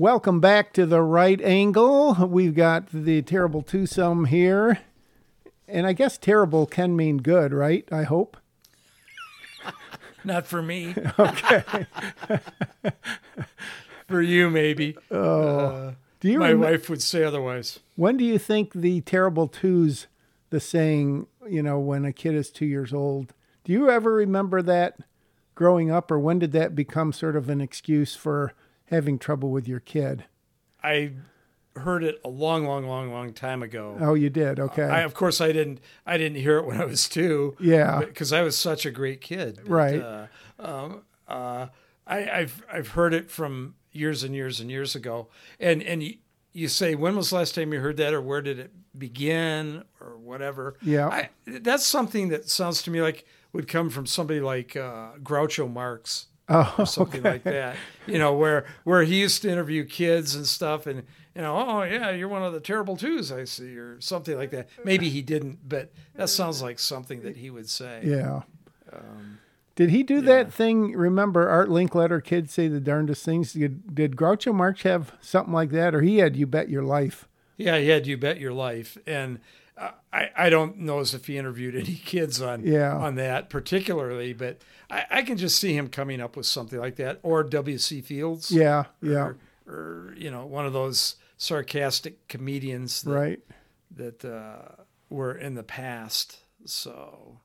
Welcome back to the right angle. We've got the terrible twosome here. And I guess terrible can mean good, right? I hope. Not for me. Okay. for you, maybe. Oh. Uh, do you my rem- wife would say otherwise. When do you think the terrible twos, the saying, you know, when a kid is two years old, do you ever remember that growing up, or when did that become sort of an excuse for having trouble with your kid? I heard it a long, long, long, long time ago. Oh, you did. Okay. I, of course, I didn't. I didn't hear it when I was two. Yeah. because I was such a great kid. But, Right. Uh, um, uh, I, I've I've heard it from years and years and years ago. And and you, you say when was the last time you heard that, or where did it begin, or whatever. Yeah. I, that's something that sounds to me like would come from somebody like uh, Groucho Marx oh, or something okay. like that. You know, where where he used to interview kids and stuff, and you know, oh yeah, you're one of the terrible twos, I see, or something like that. Maybe he didn't, but that sounds like something that he would say. Yeah. Um, Did he do that thing? Remember Art Linkletter, kids say the darndest things. Did, did Groucho Marx have something like that, or he had "You Bet Your Life"? yeah, he had you bet your life, and I I don't know as if he interviewed any kids on Yeah. on that particularly, but I, I can just see him coming up with something like that, or W. C. Fields. Yeah, yeah, or, or you know one of those sarcastic comedians that, right. that uh, were in the past. So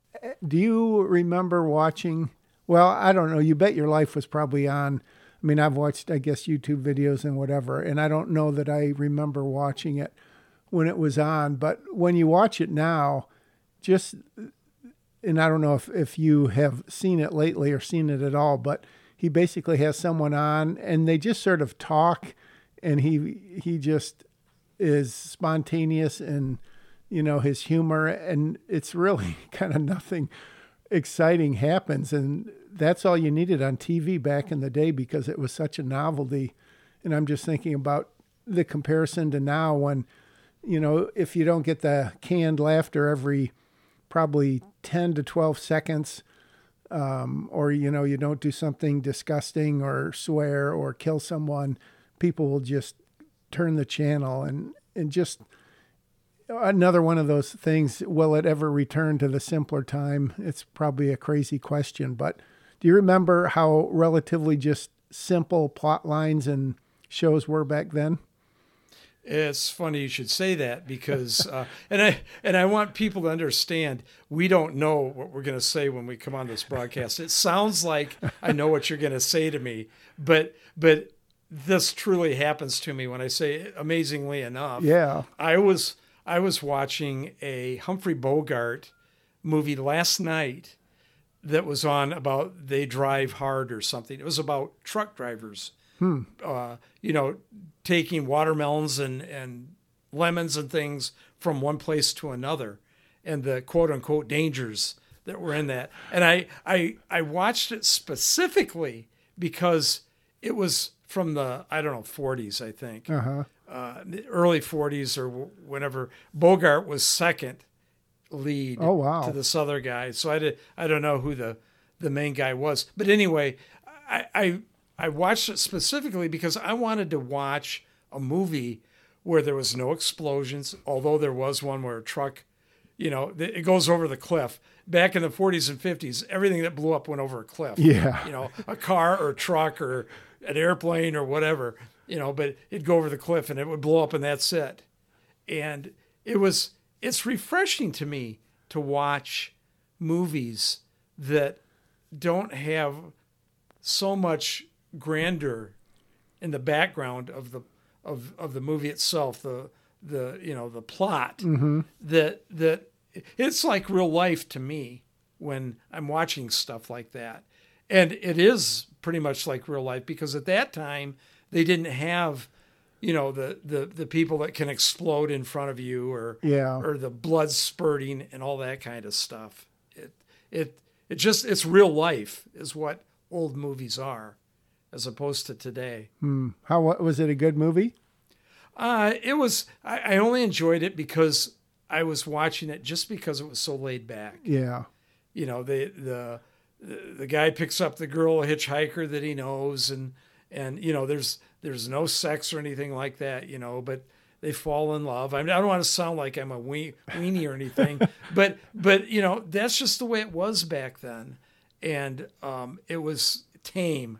Do you remember watching? Well, I don't know. You Bet Your Life was probably on. I mean, I've watched, I guess, YouTube videos and whatever, and I don't know that I remember watching it when it was on. But when you watch it now, just and I don't know if, if you have seen it lately or seen it at all, but he basically has someone on and they just sort of talk and he he just is spontaneous and you know his humor and it's really kind of nothing exciting happens and that's all you needed on TV back in the day because it was such a novelty and I'm just thinking about the comparison to now when you know if you don't get the canned laughter every probably 10 to 12 seconds um, or you know you don't do something disgusting or swear or kill someone people will just turn the channel and and just another one of those things will it ever return to the simpler time? It's probably a crazy question but do you remember how relatively just simple plot lines and shows were back then it's funny you should say that because uh, and I and I want people to understand we don't know what we're going to say when we come on this broadcast. It sounds like I know what you're going to say to me, but but this truly happens to me when I say amazingly enough. yeah I was I was watching a Humphrey Bogart movie last night that was on about they drive hard or something. It was about truck drivers. Uh, you know, taking watermelons and and lemons and things from one place to another, and the quote unquote dangers that were in that. And I I I watched it specifically because it was from the I don't know 40s I think uh-huh uh, early 40s or whenever Bogart was second lead Oh, wow. to this other guy. So I did, I don't know who the the main guy was, but anyway, I, I I watched it specifically because I wanted to watch a movie where there was no explosions, although there was one where a truck, you know, it goes over the cliff. Back in the 40s and 50s, everything that blew up went over a cliff yeah you know, a car or a truck or an airplane or whatever, you know, but it'd go over the cliff and it would blow up and that's it. And it was, it's refreshing to me to watch movies that don't have so much grandeur in the background of the, of, of the movie itself, the, the, you know, the plot mm-hmm. that, that it's like real life to me when I'm watching stuff like that. And it is pretty much like real life because at that time they didn't have, you know, the the the people that can explode in front of you or Yeah. or the blood spurting and all that kind of stuff. It it it just it's real life is what old movies are as opposed to today. Hmm. how was it a good movie Uh, it was I, I only enjoyed it because I was watching it just because it was so laid back. yeah you know the the the guy picks up the girl a hitchhiker that he knows and and you know there's There's no sex or anything like that, you know, but they fall in love. I, mean, I don't want to sound like I'm a we- weenie or anything, but but you know that's just the way it was back then, and um, it was tame.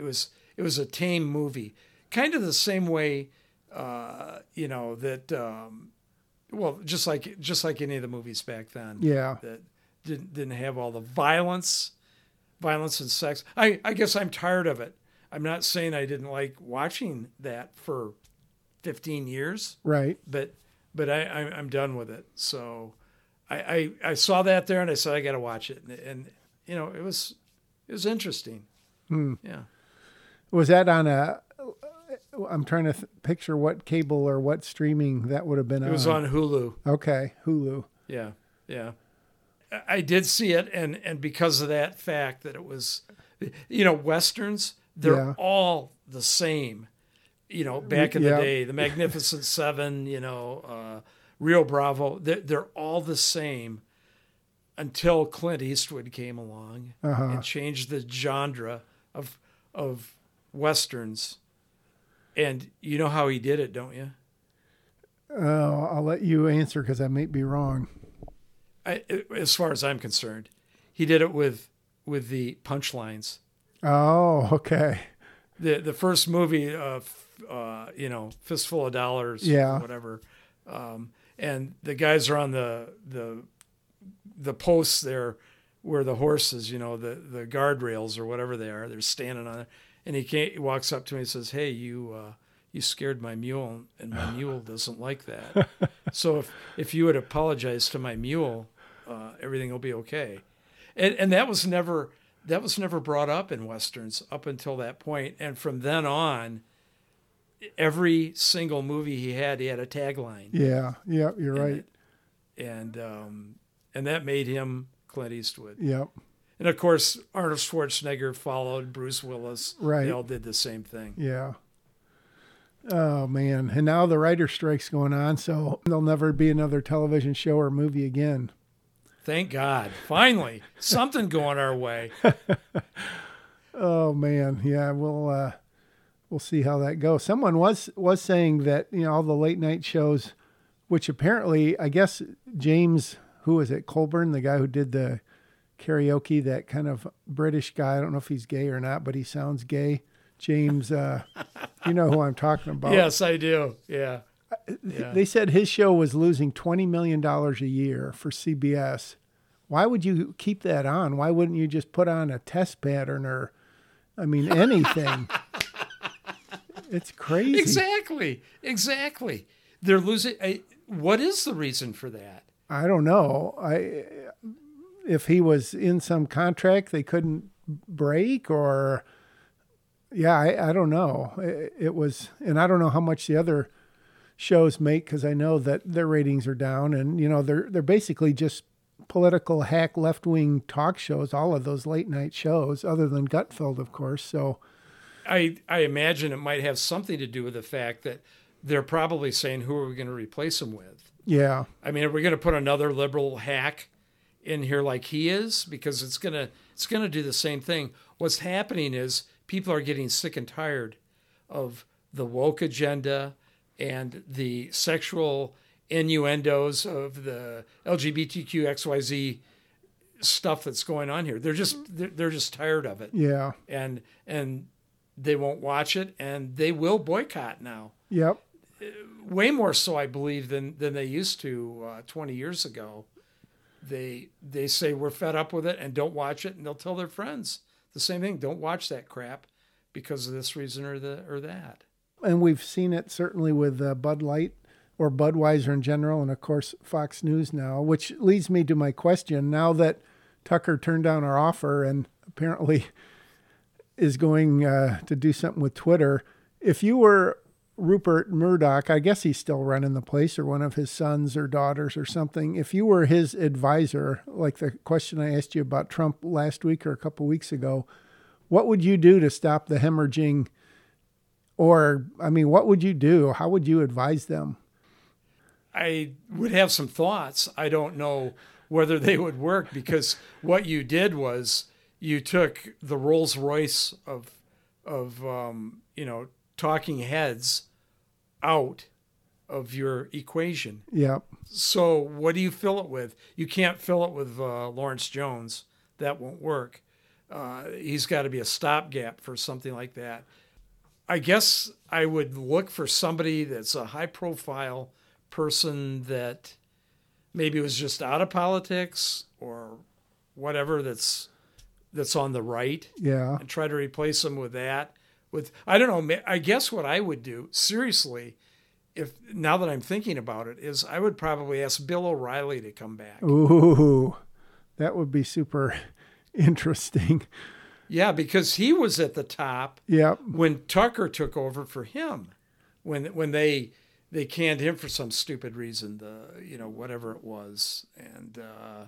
It was it was a tame movie, kind of the same way, uh, you know that. Um, well, just like just like any of the movies back then, Yeah. that didn't didn't have all the violence, violence and sex. I I guess I'm tired of it. I'm not saying I didn't like watching that for 15 years, Right. but but I, I I'm done with it. So I, I I saw that there and I said I got to watch it, and, and you know it was it was interesting. Yeah, Was that on a? I'm trying to th- picture what cable or what streaming that would have been on it was on Hulu. Okay, Hulu. Yeah, yeah. I- I did see it, and and because of that fact that it was, you know, westerns, they're Yeah. all the same. You know, back in Yeah. the day, the Magnificent Seven, you know, uh, Rio Bravo, they're, they're all the same until Clint Eastwood came along Uh-huh. and changed the genre of of westerns. And you know how he did it, don't you? Oh, I'll let you answer because I might be wrong. I, as far as I'm concerned, he did it with with the punchlines. Oh, okay. The the first movie, uh, f- uh, you know, fistful of dollars, Yeah. or whatever, um, and the guys are on the the the posts there where the horses, you know, the the guardrails or whatever they are, they're standing on it, and he, can't, he walks up to me and says, "Hey, you." Uh, you scared my mule, and my mule doesn't like that. so if, if you would apologize to my mule, uh, everything will be okay. And and that was never that was never brought up in westerns up until that point. And from then on, every single movie he had, he had a tagline, Yeah. Yep. You're right. it. and um, and that made him Clint Eastwood. Yep. And of course, Arnold Schwarzenegger followed Bruce Willis. Right. They all did the same thing. Yeah. Oh man. And now the writer strike's going on, so there'll never be another television show or movie again. Thank God. Finally, something going our way. Oh man. Yeah, we'll uh we'll see how that goes. Someone was was saying that, you know, all the late night shows which apparently I guess James who was it, Colburn, the guy who did the karaoke, that kind of British guy. I don't know if he's gay or not, but he sounds gay. James uh you know who I'm talking about. Yes, I do. Yeah. Yeah. They said his show was losing $20 million a year for CBS. Why would you keep that on? Why wouldn't you just put on a test pattern or, I mean, anything? it's crazy. Exactly. Exactly. They're losing. I, what is the reason for that? I don't know. I if he was in some contract they couldn't break or yeah, I, I don't know. It, it was, and I don't know how much the other shows make because I know that their ratings are down, and you know they're they're basically just political hack left wing talk shows. All of those late night shows, other than Gutfeld, of course. So I I imagine it might have something to do with the fact that they're probably saying, "Who are we going to replace him with?" yeah, I mean, are we going to put another liberal hack in here like he is? Because it's gonna it's gonna do the same thing. What's happening is people are getting sick and tired of the woke agenda and the sexual innuendos of the LGBTQ XYZ stuff that's going on here. They're just they're, they're just tired of it, yeah, and and they won't watch it, and they will boycott now yep, way more so, I believe, than than they used to uh, 20 years ago. They they say we're fed up with it and don't watch it, and they'll tell their friends the same thing. Don't watch that crap because of this reason or the or that. and we've seen it certainly with uh, Bud Light or Budweiser in general, and of course Fox News now. Which leads me to my question: Now that Tucker turned down our offer and apparently is going uh, to do something with Twitter, if you were Rupert Murdoch, I guess he's still running the place, or one of his sons or daughters or something. If you were his advisor, like the question I asked you about Trump last week or a couple weeks ago, what would you do to stop the hemorrhaging? Or, I mean, what would you do? How would you advise them? I would have some thoughts. I don't know whether they would work because what you did was you took the Rolls Royce of of um, you know talking heads out of your equation. Yep. So what do you fill it with? You can't fill it with uh, Lawrence Jones. That won't work. Uh, he's got to be a stopgap for something like that. I guess I would look for somebody that's a high profile person that maybe was just out of politics or whatever that's that's on the right Yeah. and try to replace them with that with I don't know I guess what I would do seriously if now that I'm thinking about it is I would probably ask Bill O'Reilly to come back. Ooh, that would be super interesting. Yeah, because he was at the top Yep. when Tucker took over for him. When when they they canned him for some stupid reason, the you know whatever it was, and uh,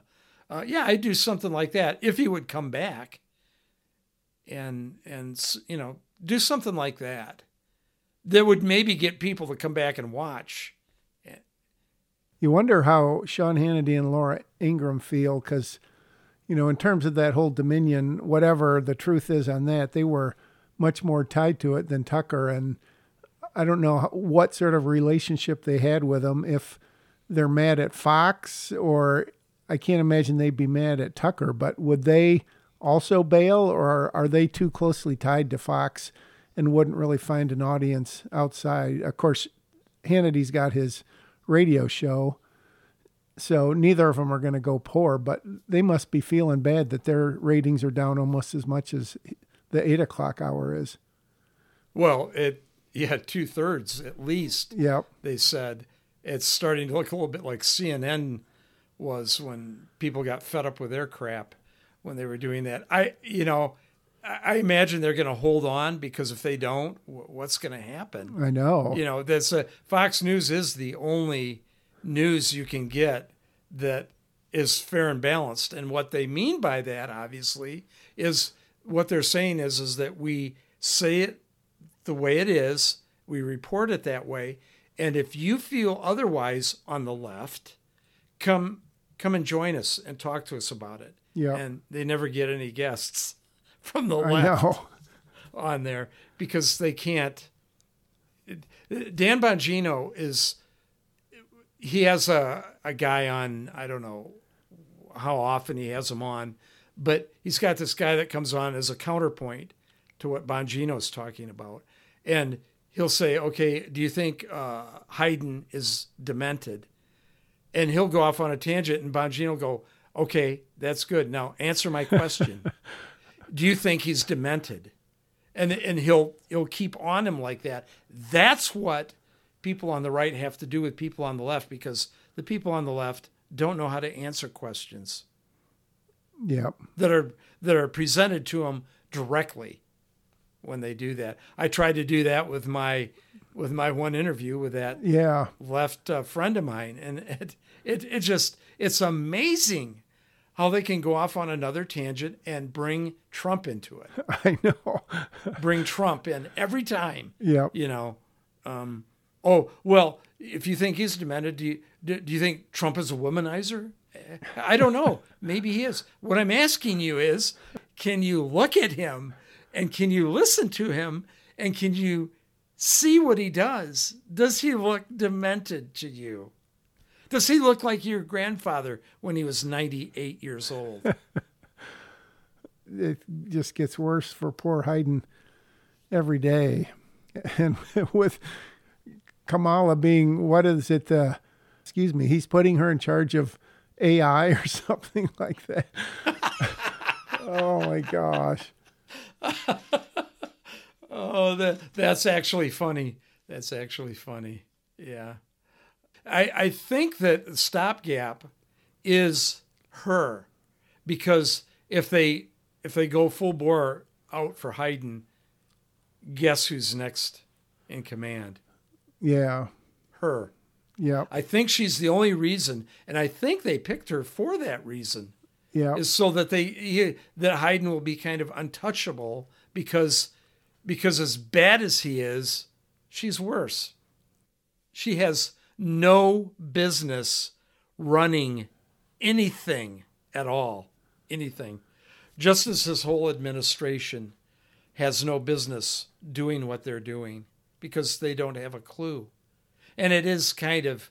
uh, yeah, I'd do something like that if he would come back, and and you know do something like that that would maybe get people to come back and watch. You wonder how Sean Hannity and Laura Ingraham feel because, you know, in terms of that whole Dominion, whatever the truth is on that, they were much more tied to it than Tucker. And I don't know what sort of relationship they had with him. If they're mad at Fox, or I can't imagine they'd be mad at Tucker, but would they also bail, or are they too closely tied to Fox and wouldn't really find an audience outside? Of course, Hannity's got his radio show. So neither of them are going to go poor, but they must be feeling bad that their ratings are down almost as much as the eight o'clock hour is. Well, it yeah, two thirds at least. Yep. They said it's starting to look a little bit like CNN was when people got fed up with their crap when they were doing that. I you know I imagine they're going to hold on because if they don't, what's going to happen? I know. You know, that's a, Fox News is the only news you can get that is fair and balanced. And what they mean by that, obviously, is what they're saying is is that we say it the way it is, we report it that way, and if you feel otherwise on the left, come come and join us and talk to us about it. Yeah. And they never get any guests from the left on there because they can't. Dan Bongino is he has a a guy on I don't know how often he has him on, but he's got this guy that comes on as a counterpoint to what Bongino's talking about, and he'll say, "Okay, do you think uh, Haydn is demented?" And he'll go off on a tangent, and Bongino will go, "Okay, that's good. Now answer my question." do you think he's demented and and he'll he'll keep on him like that that's what people on the right have to do with people on the left because the people on the left don't know how to answer questions Yep. that are that are presented to them directly when they do that i tried to do that with my with my one interview with that Yeah. left uh, friend of mine and it, it it just it's amazing how they can go off on another tangent and bring trump into it I know. bring Trump in every time. Yep. You know, um, oh well, if you think he's demented, do you do, do you think Trump is a womanizer? Eh, I don't know. Maybe he is. What I'm asking you is, can you look at him and can you listen to him and can you see what he does? Does he look demented to you? Does he look like your grandfather when he was 98 years old? It just gets worse for poor Haydn every day. And with Kamala being, what is it? Uh, excuse me, he's putting her in charge of AI or something like that. oh my gosh. Oh, that that's actually funny. That's actually funny. Yeah. I I think that stopgap is her because if they if they go full bore out for Haydn, guess who's next in command? Yeah. Her. Yeah. I think she's the only reason, and I think they picked her for that reason Yep. is so that they he, that Haydn will be kind of untouchable because because as bad as he is, she's worse. She has no business running anything at all, anything. Just as his whole administration has no business doing what they're doing. because they don't have a clue. And it is kind of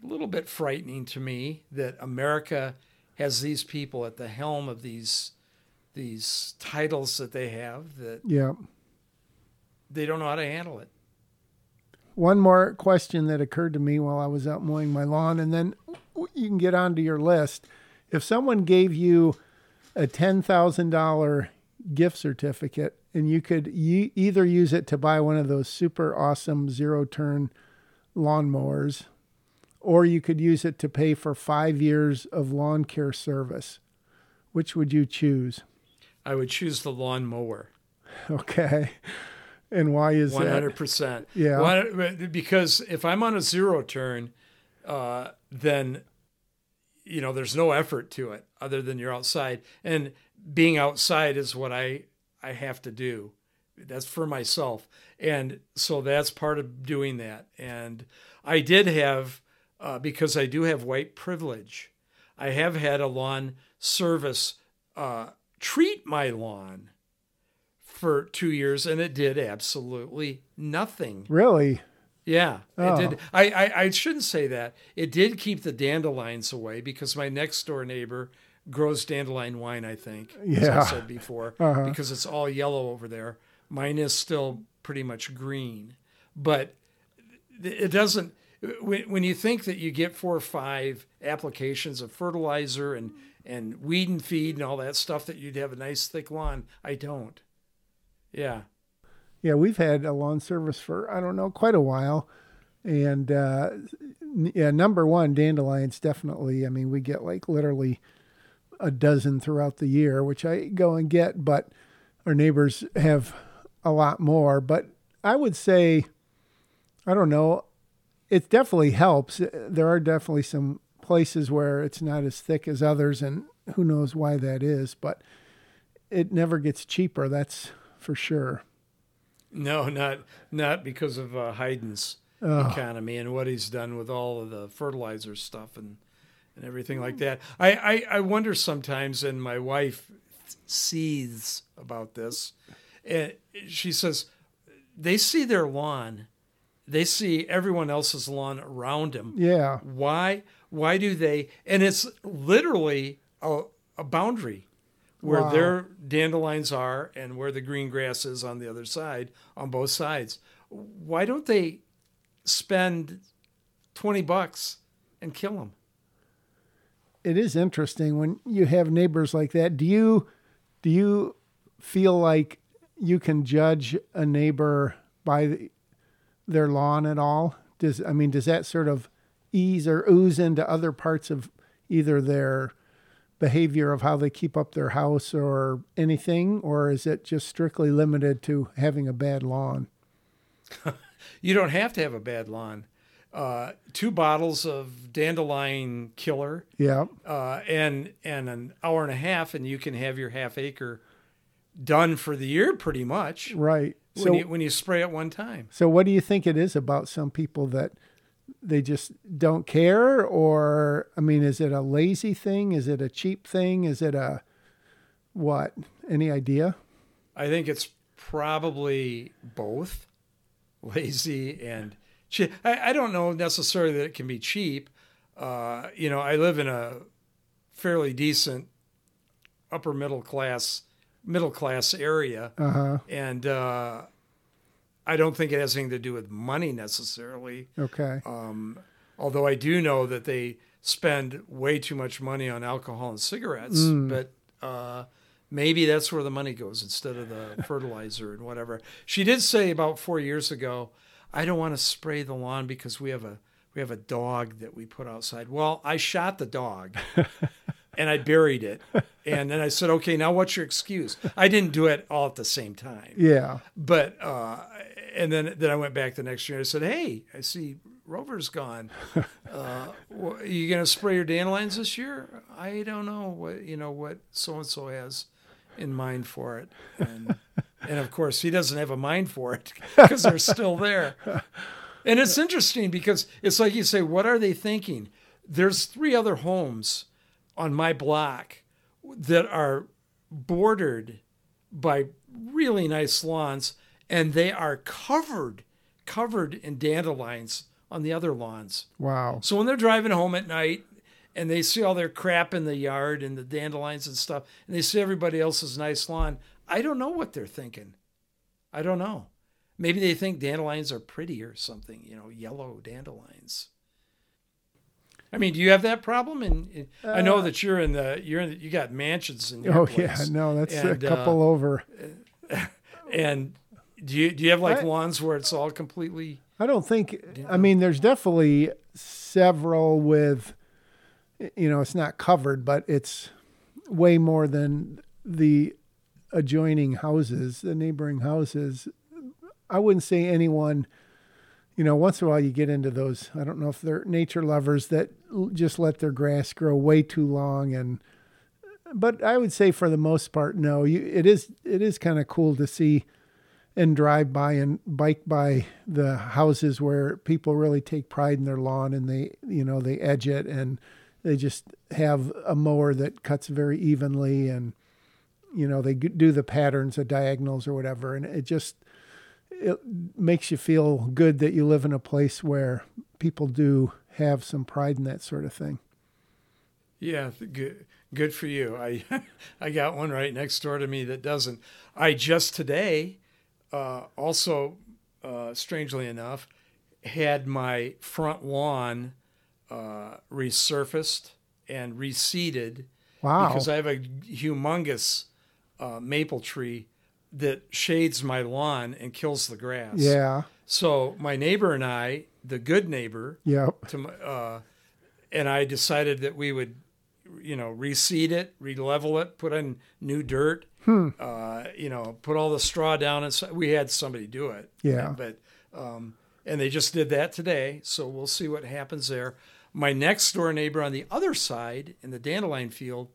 a little bit frightening to me that America has these people at the helm of these these titles that they have that Yeah. they don't know how to handle it. One more question that occurred to me while I was out mowing my lawn, and then you can get onto your list. If someone gave you a ten thousand dollar gift certificate, and you could e- either use it to buy one of those super awesome zero turn lawnmowers, or you could use it to pay for five years of lawn care service, which would you choose? I would choose the lawn mower. Okay, and why is One that? hundred percent. Yeah. One- because if I'm on a zero turn, uh, then you know there's no effort to it other than you're outside, and being outside is what I I have to do. That's for myself, and so that's part of doing that. And I did have uh, because I do have white privilege. I have had a lawn service uh, treat my lawn for two years, and it did absolutely nothing. Really? Yeah, Oh. it did. I, I I shouldn't say that. It did keep the dandelions away because my next door neighbor grows dandelion wine. I think, as Yeah. I said before, Uh-huh. because it's all yellow over there. Mine is still pretty much green, but it doesn't. When, when you think that you get four or five applications of fertilizer and and weed and feed and all that stuff that you'd have a nice thick lawn, I don't. Yeah. Yeah, we've had a lawn service for I don't know quite a while, and uh, yeah, number one, dandelions definitely. I mean, we get like literally a dozen throughout the year, which I go and get, but our neighbors have a lot more. But I would say, I don't know, it definitely helps. There are definitely some places where it's not as thick as others, and who knows why that is, but it never gets cheaper. That's for sure. No, not not because of uh, Haydn's economy and what he's done with all of the fertilizer stuff and and everything like that. I, I, I wonder sometimes, and my wife seethes about this. And she says they see their lawn, they see everyone else's lawn around them. Yeah. Why? Why do they? And it's literally a, a boundary where Wow. their dandelions are and where the green grass is on the other side, on both sides. Why don't they spend twenty bucks and kill them? it is interesting when you have neighbors like that. Do you do you feel like you can judge a neighbor by the, their lawn at all? Does I mean does that sort of ease or ooze into other parts of either their behavior of how they keep up their house or anything, or is it just strictly limited to having a bad lawn? You don't have to have a bad lawn. Uh, two bottles of dandelion killer Yeah. uh, and and an hour and a half, and you can have your half acre done for the year, pretty much. Right. When So you when you spray it one time. So, what do you think it is about some people that they just don't care? Or, I mean, is it a lazy thing? Is it a cheap thing? Is it a what? Any idea? I think it's probably both lazy and cheap. I, I don't know necessarily that it can be cheap. Uh, you know, I live in a fairly decent upper middle class middle class area, Uh huh. and uh, I don't think it has anything to do with money necessarily. Okay. Um, although I do know that they spend way too much money on alcohol and cigarettes, Mm. but uh, maybe that's where the money goes instead of the fertilizer and whatever. She did say about four years ago, I don't want to spray the lawn because we have a we have a dog that we put outside. Well, I shot the dog. And I buried it. And then I said, okay, now what's your excuse? I didn't do it all at the same time Yeah. but uh, and then then I went back the next year. and I said, "Hey, I see Rover's gone. Uh, are you gonna spray your dandelions this year? I don't know what you know what so and so has in mind for it." And and of course, he doesn't have a mind for it because they're still there. And it's interesting because it's like you say, "What are they thinking?" There's three other homes on my block that are bordered by really nice lawns and they are covered covered in dandelions on the other lawns. Wow. So when they're driving home at night and they see all their crap in the yard and the dandelions and stuff, and they see everybody else's nice lawn, I don't know what they're thinking. I don't know. Maybe they think dandelions are pretty or something, you know, yellow dandelions. I mean, do you have that problem? And I know that you're in the you're in the, you got mansions in your Oh place. yeah, no, that's And, a uh, couple over. And do you do you have like I- lawns where it's all completely? I don't think. I mean, there's definitely several with, you know, it's not covered, but it's way more than the adjoining houses, the neighboring houses. I wouldn't say anyone. You know, once in a while you get into those. I don't know if they're nature lovers that just let their grass grow way too long, and but I would say for the most part, no. You, it is it is kind of cool to see and drive by and bike by the houses where people really take pride in their lawn and they you know they edge it and they just have a mower that cuts very evenly and you know they do the patterns the diagonals or whatever and it just it makes you feel good that you live in a place where people do have some pride in that sort of thing Yeah, good good for you. I I got one right next door to me that doesn't. I just today, uh, also uh, strangely enough, had my front lawn uh, resurfaced and reseeded wow. because I have a humongous uh, maple tree that shades my lawn and kills the grass. yeah. So my neighbor and I, the good neighbor, yep. to my, uh, and I decided that we would, you know, reseed it, re-level it, put in new dirt, uh, you know, put all the straw down, and so we had somebody do it. Yeah. but um, and they just did that today, so we'll see what happens there. My next door neighbor on the other side in the dandelion field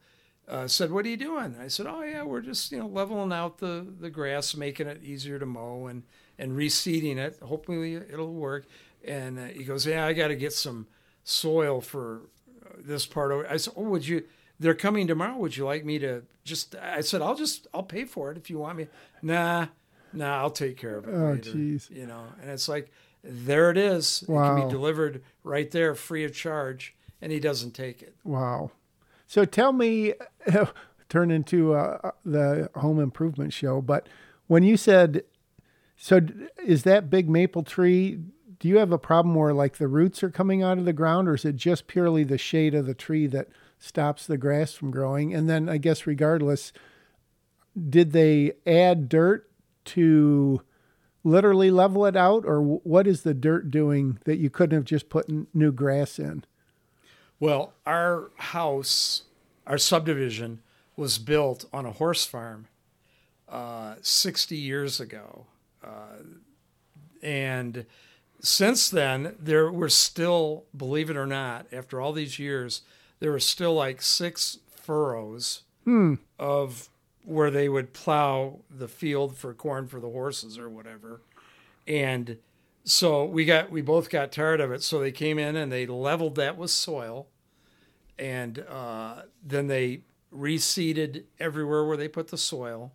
uh, said, "What are you doing?" I said, "Oh yeah, we're just you know leveling out the the grass, making it easier to mow and and reseeding it. Hopefully it'll work." And uh, he goes, "Yeah, I got to get some soil for uh, this part of. I said, "Oh, would you?" They're coming tomorrow. Would you like me to just? I said, "I'll just I'll pay for it if you want me." Nah, nah, I'll take care of it. Oh, jeez. You know, and it's like, there it is. It can be delivered right there, free of charge, and he doesn't take it. Wow. So tell me, turn into uh, the home improvement show, but when you said, so is that big maple tree, do you have a problem where like the roots are coming out of the ground or is it just purely the shade of the tree that stops the grass from growing? And then I guess regardless, did they add dirt to literally level it out or what is the dirt doing that you couldn't have just put new grass in? Well, our house, our subdivision, was built on a horse farm uh, 60 years ago. Uh, and since then, there were still, believe it or not, after all these years, there were still like six furrows of where they would plow the field for corn for the horses or whatever. And so we got we both got tired of it. So they came in and they leveled that with soil, and uh, then they reseeded everywhere where they put the soil.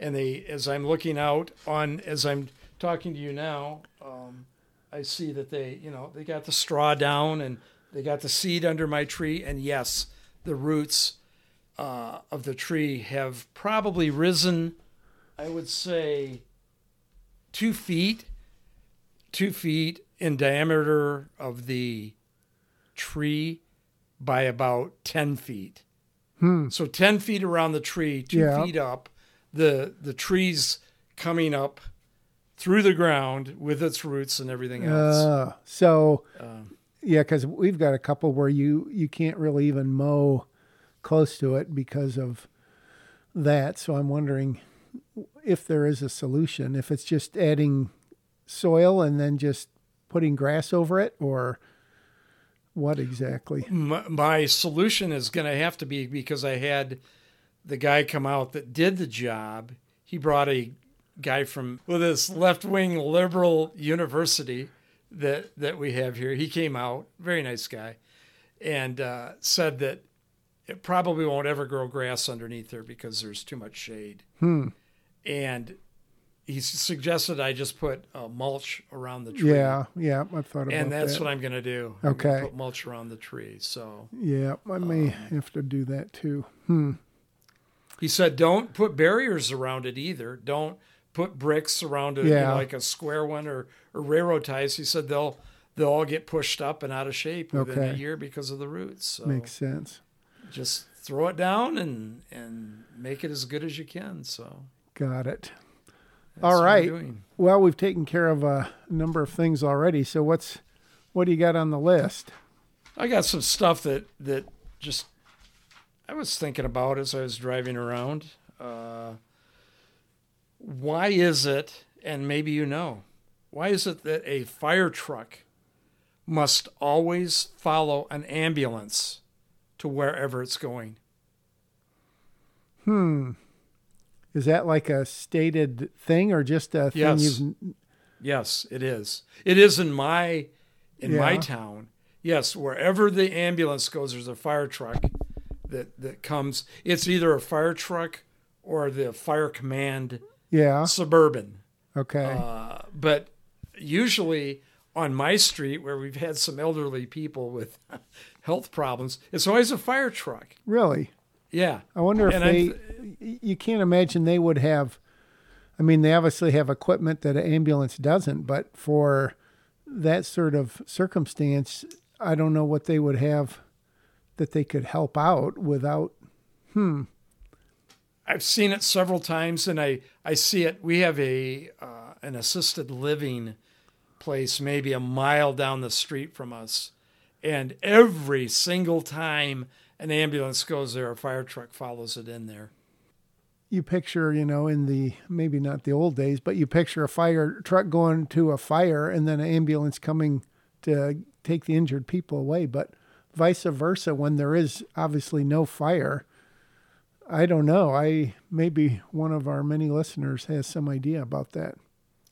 And they, as I'm looking out on, as I'm talking to you now, um, I see that they, you know, they got the straw down and they got the seed under my tree. And yes, the roots uh, of the tree have probably risen, I would say, two feet, two feet in diameter of the tree by about 10 feet. So 10 feet around the tree, two Yeah. feet up, the, the tree's coming up through the ground with its roots and everything else. Uh, so Um, yeah, because we've got a couple where you you can't really even mow close to it because of that. So I'm wondering if there is a solution. If it's just adding soil and then just putting grass over it, or what exactly? my, my solution is going to have to be because I had the guy come out that did the job. He brought a guy from with this left wing liberal university that that we have here. He came out, very nice guy, and uh, said that it probably won't ever grow grass underneath there because there's too much shade. Hmm. And he suggested I just put uh, mulch around the tree. Yeah, yeah, I thought about it. and that's that. what I'm going to do. I'm Okay. put mulch around the tree. So yeah, I may have to do that too. Hmm. he said, don't put barriers around it either. Don't put bricks around it, you know, like a square one or, or railroad ties. He said they'll they'll all get pushed up and out of shape within a year because of the roots. So Makes sense. just throw it down and and make it as good as you can. So Got it. All right. Well, we've taken care of a number of things already. So what's what do you got on the list? I got some stuff that that just I was thinking about as I was driving around. Uh, why is it, and maybe you know, why is it that a fire truck must always follow an ambulance to wherever it's going? Hmm. Is that like a stated thing or just a thing Yes. you've Yes, it is. It is in my in my town. Yes, wherever the ambulance goes, there's a fire truck that that comes. It's either a fire truck or the fire command Yeah. suburban. Okay. Uh, but usually on my street, where we've had some elderly people with health problems, it's always a fire truck. really? Yeah, I wonder if And they I'm- you can't imagine they would have I mean, they obviously have equipment that an ambulance doesn't, but for that sort of circumstance, I don't know what they would have that they could help out without I've seen it several times, and I I see it. We have a uh, an assisted living place, maybe a mile down the street from us, and every single time an ambulance goes there, a fire truck follows it in there. you picture, you know, in the maybe not the old days, but you picture a fire truck going to a fire and then an ambulance coming to take the injured people away. But vice versa, when there is obviously no fire, I don't know. I maybe one of our many listeners has some idea about that.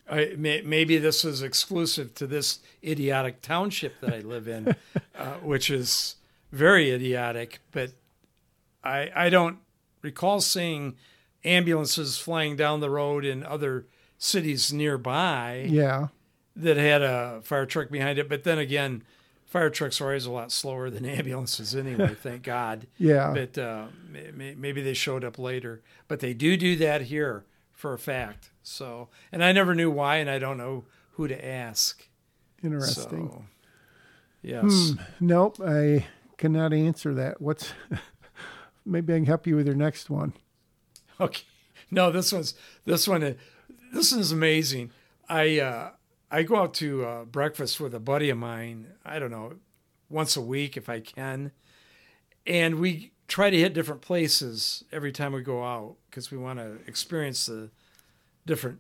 I, may, maybe this is exclusive to this idiotic township that I live in, uh, which is very idiotic. But I I don't recall seeing ambulances flying down the road in other cities nearby Yeah, that had a fire truck behind it. But then again, fire trucks are always a lot slower than ambulances anyway. thank God. yeah, But uh, may- may- maybe they showed up later. But they do do that here for a fact. So, and I never knew why, and I don't know who to ask. interesting. So, yes. Nope, I cannot answer that. What's maybe I can help you with your next one. Okay. No, this one's this one. is- This is amazing. I uh, I go out to uh, breakfast with a buddy of mine. I don't know, once a week if I can, and we try to hit different places every time we go out because we want to experience the different,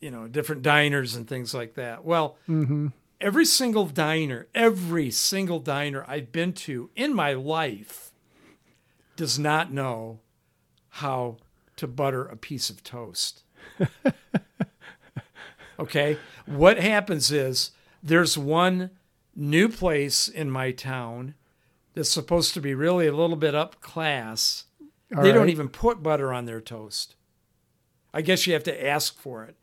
you know, different diners and things like that. Well, Mm-hmm. every single diner, every single diner I've been to in my life does not know how to butter a piece of toast. okay? What happens is there's one new place in my town that's supposed to be really a little bit up class. All they don't even put butter on their toast. I guess you have to ask for it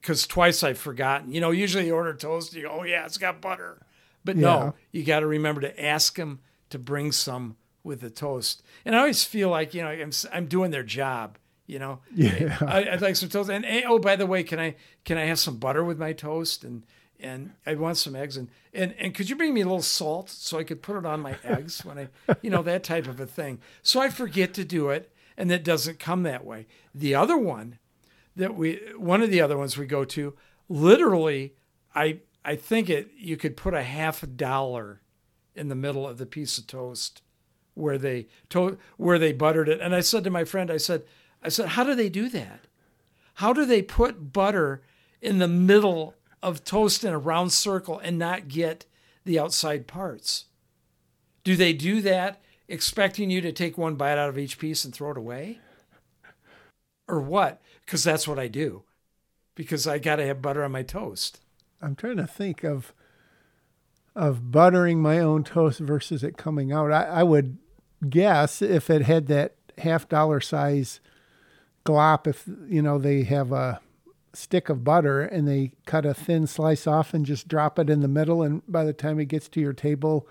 because twice I've forgotten. You know, usually you order toast, you go, oh, yeah, it's got butter. But Yeah. no, you got to remember to ask them to bring some with the toast. And I always feel like, you know, I'm, I'm doing their job, you know. Yeah. I, I'd like some toast. And eh, oh, by the way, can I can I have some butter with my toast? And and I want some eggs. And, and and could you bring me a little salt so I could put it on my eggs when I, you know, that type of a thing. So I forget to do it, and it doesn't come that way. The other one that we, one of the other ones we go to, literally, I I think it you could put a half a dollar in the middle of the piece of toast where they to, where they buttered it. And I said to my friend, I said, I said, how do they do that? How do they put butter in the middle of toast in a round circle and not get the outside parts? Do they do that expecting you to take one bite out of each piece and throw it away? Or what? Because that's what I do. Because I got to have butter on my toast. I'm trying to think of of buttering my own toast versus it coming out. I, I would guess if it had that half dollar size glop, if you know they have a stick of butter and they cut a thin slice off and just drop it in the middle. And by the time it gets to your table,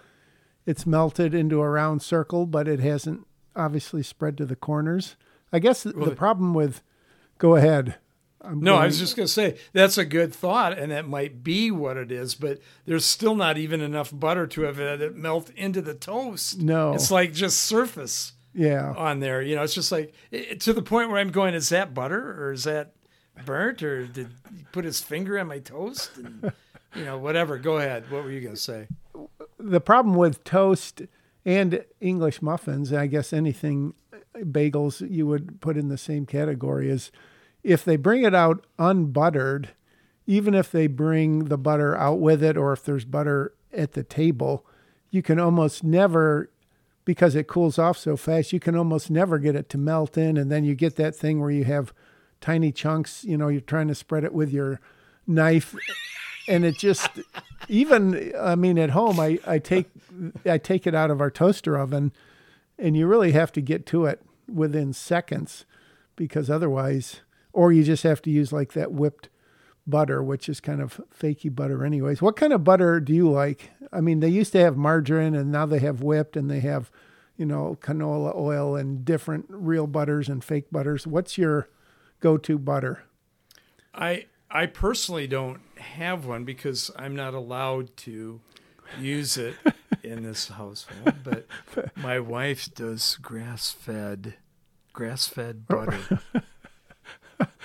it's melted into a round circle, but it hasn't obviously spread to the corners. I guess the, the problem with, go ahead. I'm no, going, I was just going to say that's a good thought, and that might be what it is. But there's still not even enough butter to have it melt into the toast. No, it's like just surface. Yeah, on there, you know, it's just like it, to the point where I'm going, is that butter or is that burnt or did he put his finger on my toast? And, you know, whatever. Go ahead. What were you going to say? The problem with toast and English muffins, I guess anything uh, bagels you would put in the same category is if they bring it out unbuttered, even if they bring the butter out with it or if there's butter at the table, you can almost never because it cools off so fast, you can almost never get it to melt in and then you get that thing where you have tiny chunks. You know, you're trying to spread it with your knife, and it just even. I mean, at home, I I take I take it out of our toaster oven, and you really have to get to it within seconds, because otherwise, or you just have to use like that whipped butter, which is kind of fakey butter, anyways. What kind of butter do you like? I mean, they used to have margarine, and now they have whipped, and they have, you know, canola oil and different real butters and fake butters. What's your go-to butter? I I personally don't have one because I'm not allowed to use it in this household. But my wife does grass-fed grass-fed butter,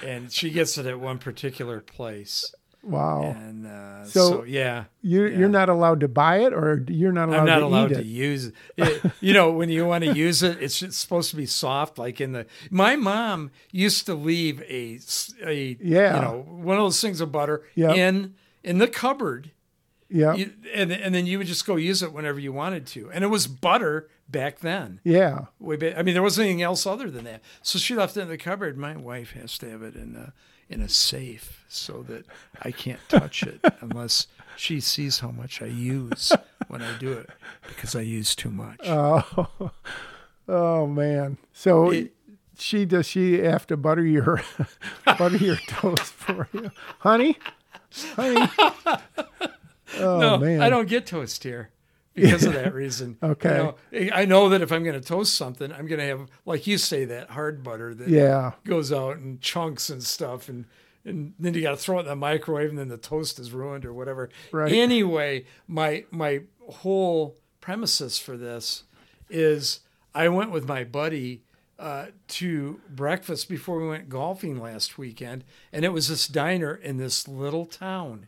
and she gets it at one particular place. Wow. And uh, so, so, yeah, you yeah. you're not allowed to buy it, or you're not allowed. I'm not to allowed to use it. it. You know, when you want to use it, it's, it's supposed to be soft, like in the. My mom used to leave a a yeah, you know, one of those things of butter yep. in in the cupboard. Yeah. And and then you would just go use it whenever you wanted to, and it was butter back then. Yeah. Way back, I mean, there wasn't anything else other than that. So she left it in the cupboard. My wife has to have it in the in a safe so that I can't touch it unless she sees how much I use when I do it because I use too much. Oh, oh man. So it, she does she have to butter your butter your toast for you, honey? Honey. Oh no, man. I don't get toast here because of that reason. okay. You know, I know that if I'm going to toast something, I'm going to have, like you say, that hard butter that yeah. goes out in chunks and stuff. And, and then you got to throw it in the microwave and then the toast is ruined or whatever. Right. Anyway, my, my whole premises for this is I went with my buddy uh, to breakfast before we went golfing last weekend. And it was this diner in this little town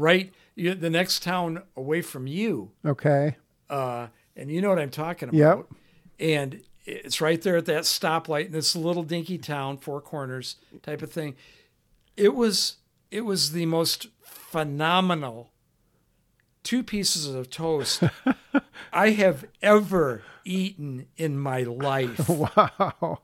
right you, the next town away from you. Okay. Uh, and you know what I'm talking about. Yep. And it's right there at that stoplight in this little dinky town, four corners type of thing. It was it was the most phenomenal two pieces of toast I have ever eaten in my life. Wow.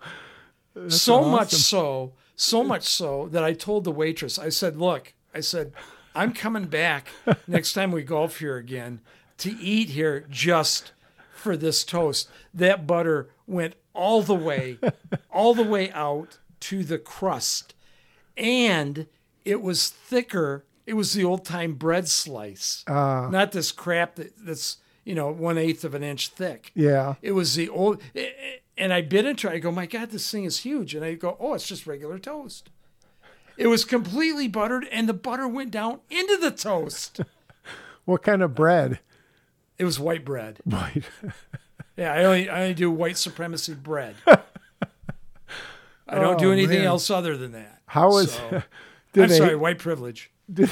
That's so awesome. much so, so much so that I told the waitress, I said, look, I said, I'm coming back next time we golf here again to eat here just for this toast. That butter went all the way, all the way out to the crust. And it was thicker. It was the old time bread slice, uh, not this crap that, that's, you know, one eighth of an inch thick. Yeah. It was the old, and I bit into it. I go, my God, this thing is huge. And I go, oh, it's just regular toast. It was completely buttered, and the butter went down into the toast. what kind of bread? It was white bread. White. yeah, I only I only do white supremacy bread. I don't oh, do anything man. else other than that. How is? So, I'm they, sorry, white privilege. Did,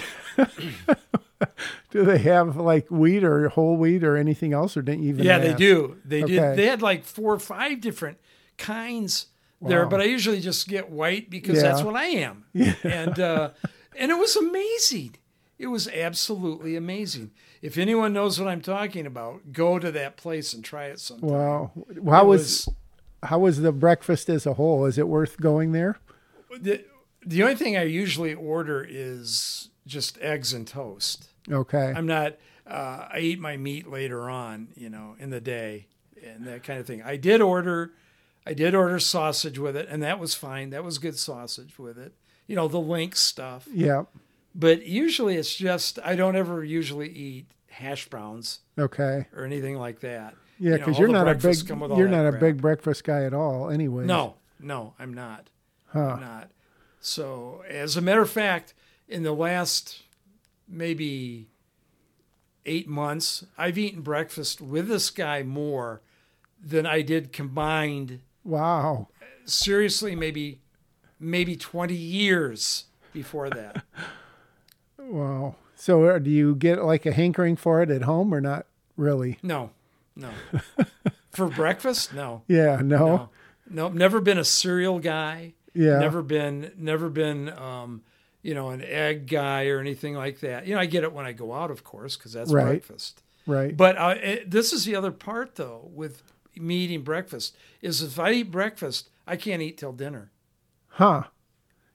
do they have like wheat or whole wheat or anything else, or didn't you even? Yeah, ask? they do. They okay. did. They had like four or five different kinds wow. there, but I usually just get white because yeah. that's what I am. Yeah. And uh, and it was amazing. It was absolutely amazing. If anyone knows what I'm talking about, go to that place and try it sometime. Wow. How was, was, how was the breakfast as a whole? Is it worth going there? The, the only thing I usually order is just eggs and toast. Okay. I'm not uh, I eat my meat later on, you know, in the day and that kind of thing. I did order I did order sausage with it, and that was fine. That was good sausage with it. you know, the link stuff. Yeah. But usually it's just I don't ever usually eat hash browns Okay. or anything like that. Yeah, You know, because you're the not a big come with all you're not a crap. big breakfast guy at all. Anyway. No, no, I'm not. Huh. I'm not. So, as a matter of fact, in the last maybe eight months, I've eaten breakfast with this guy more than I did combined. Wow. Seriously, maybe maybe 20 years before that. Wow. So uh, do you get like a hankering for it at home or not really? No, no. For breakfast, no. Yeah. No. No, no, never been a cereal guy. Yeah. Never been, never been, um, you know, an egg guy or anything like that. You know, I get it when I go out, of course, because that's Right. breakfast. Right. But uh, it, this is the other part, though, with me eating breakfast is if I eat breakfast, I can't eat till dinner. huh.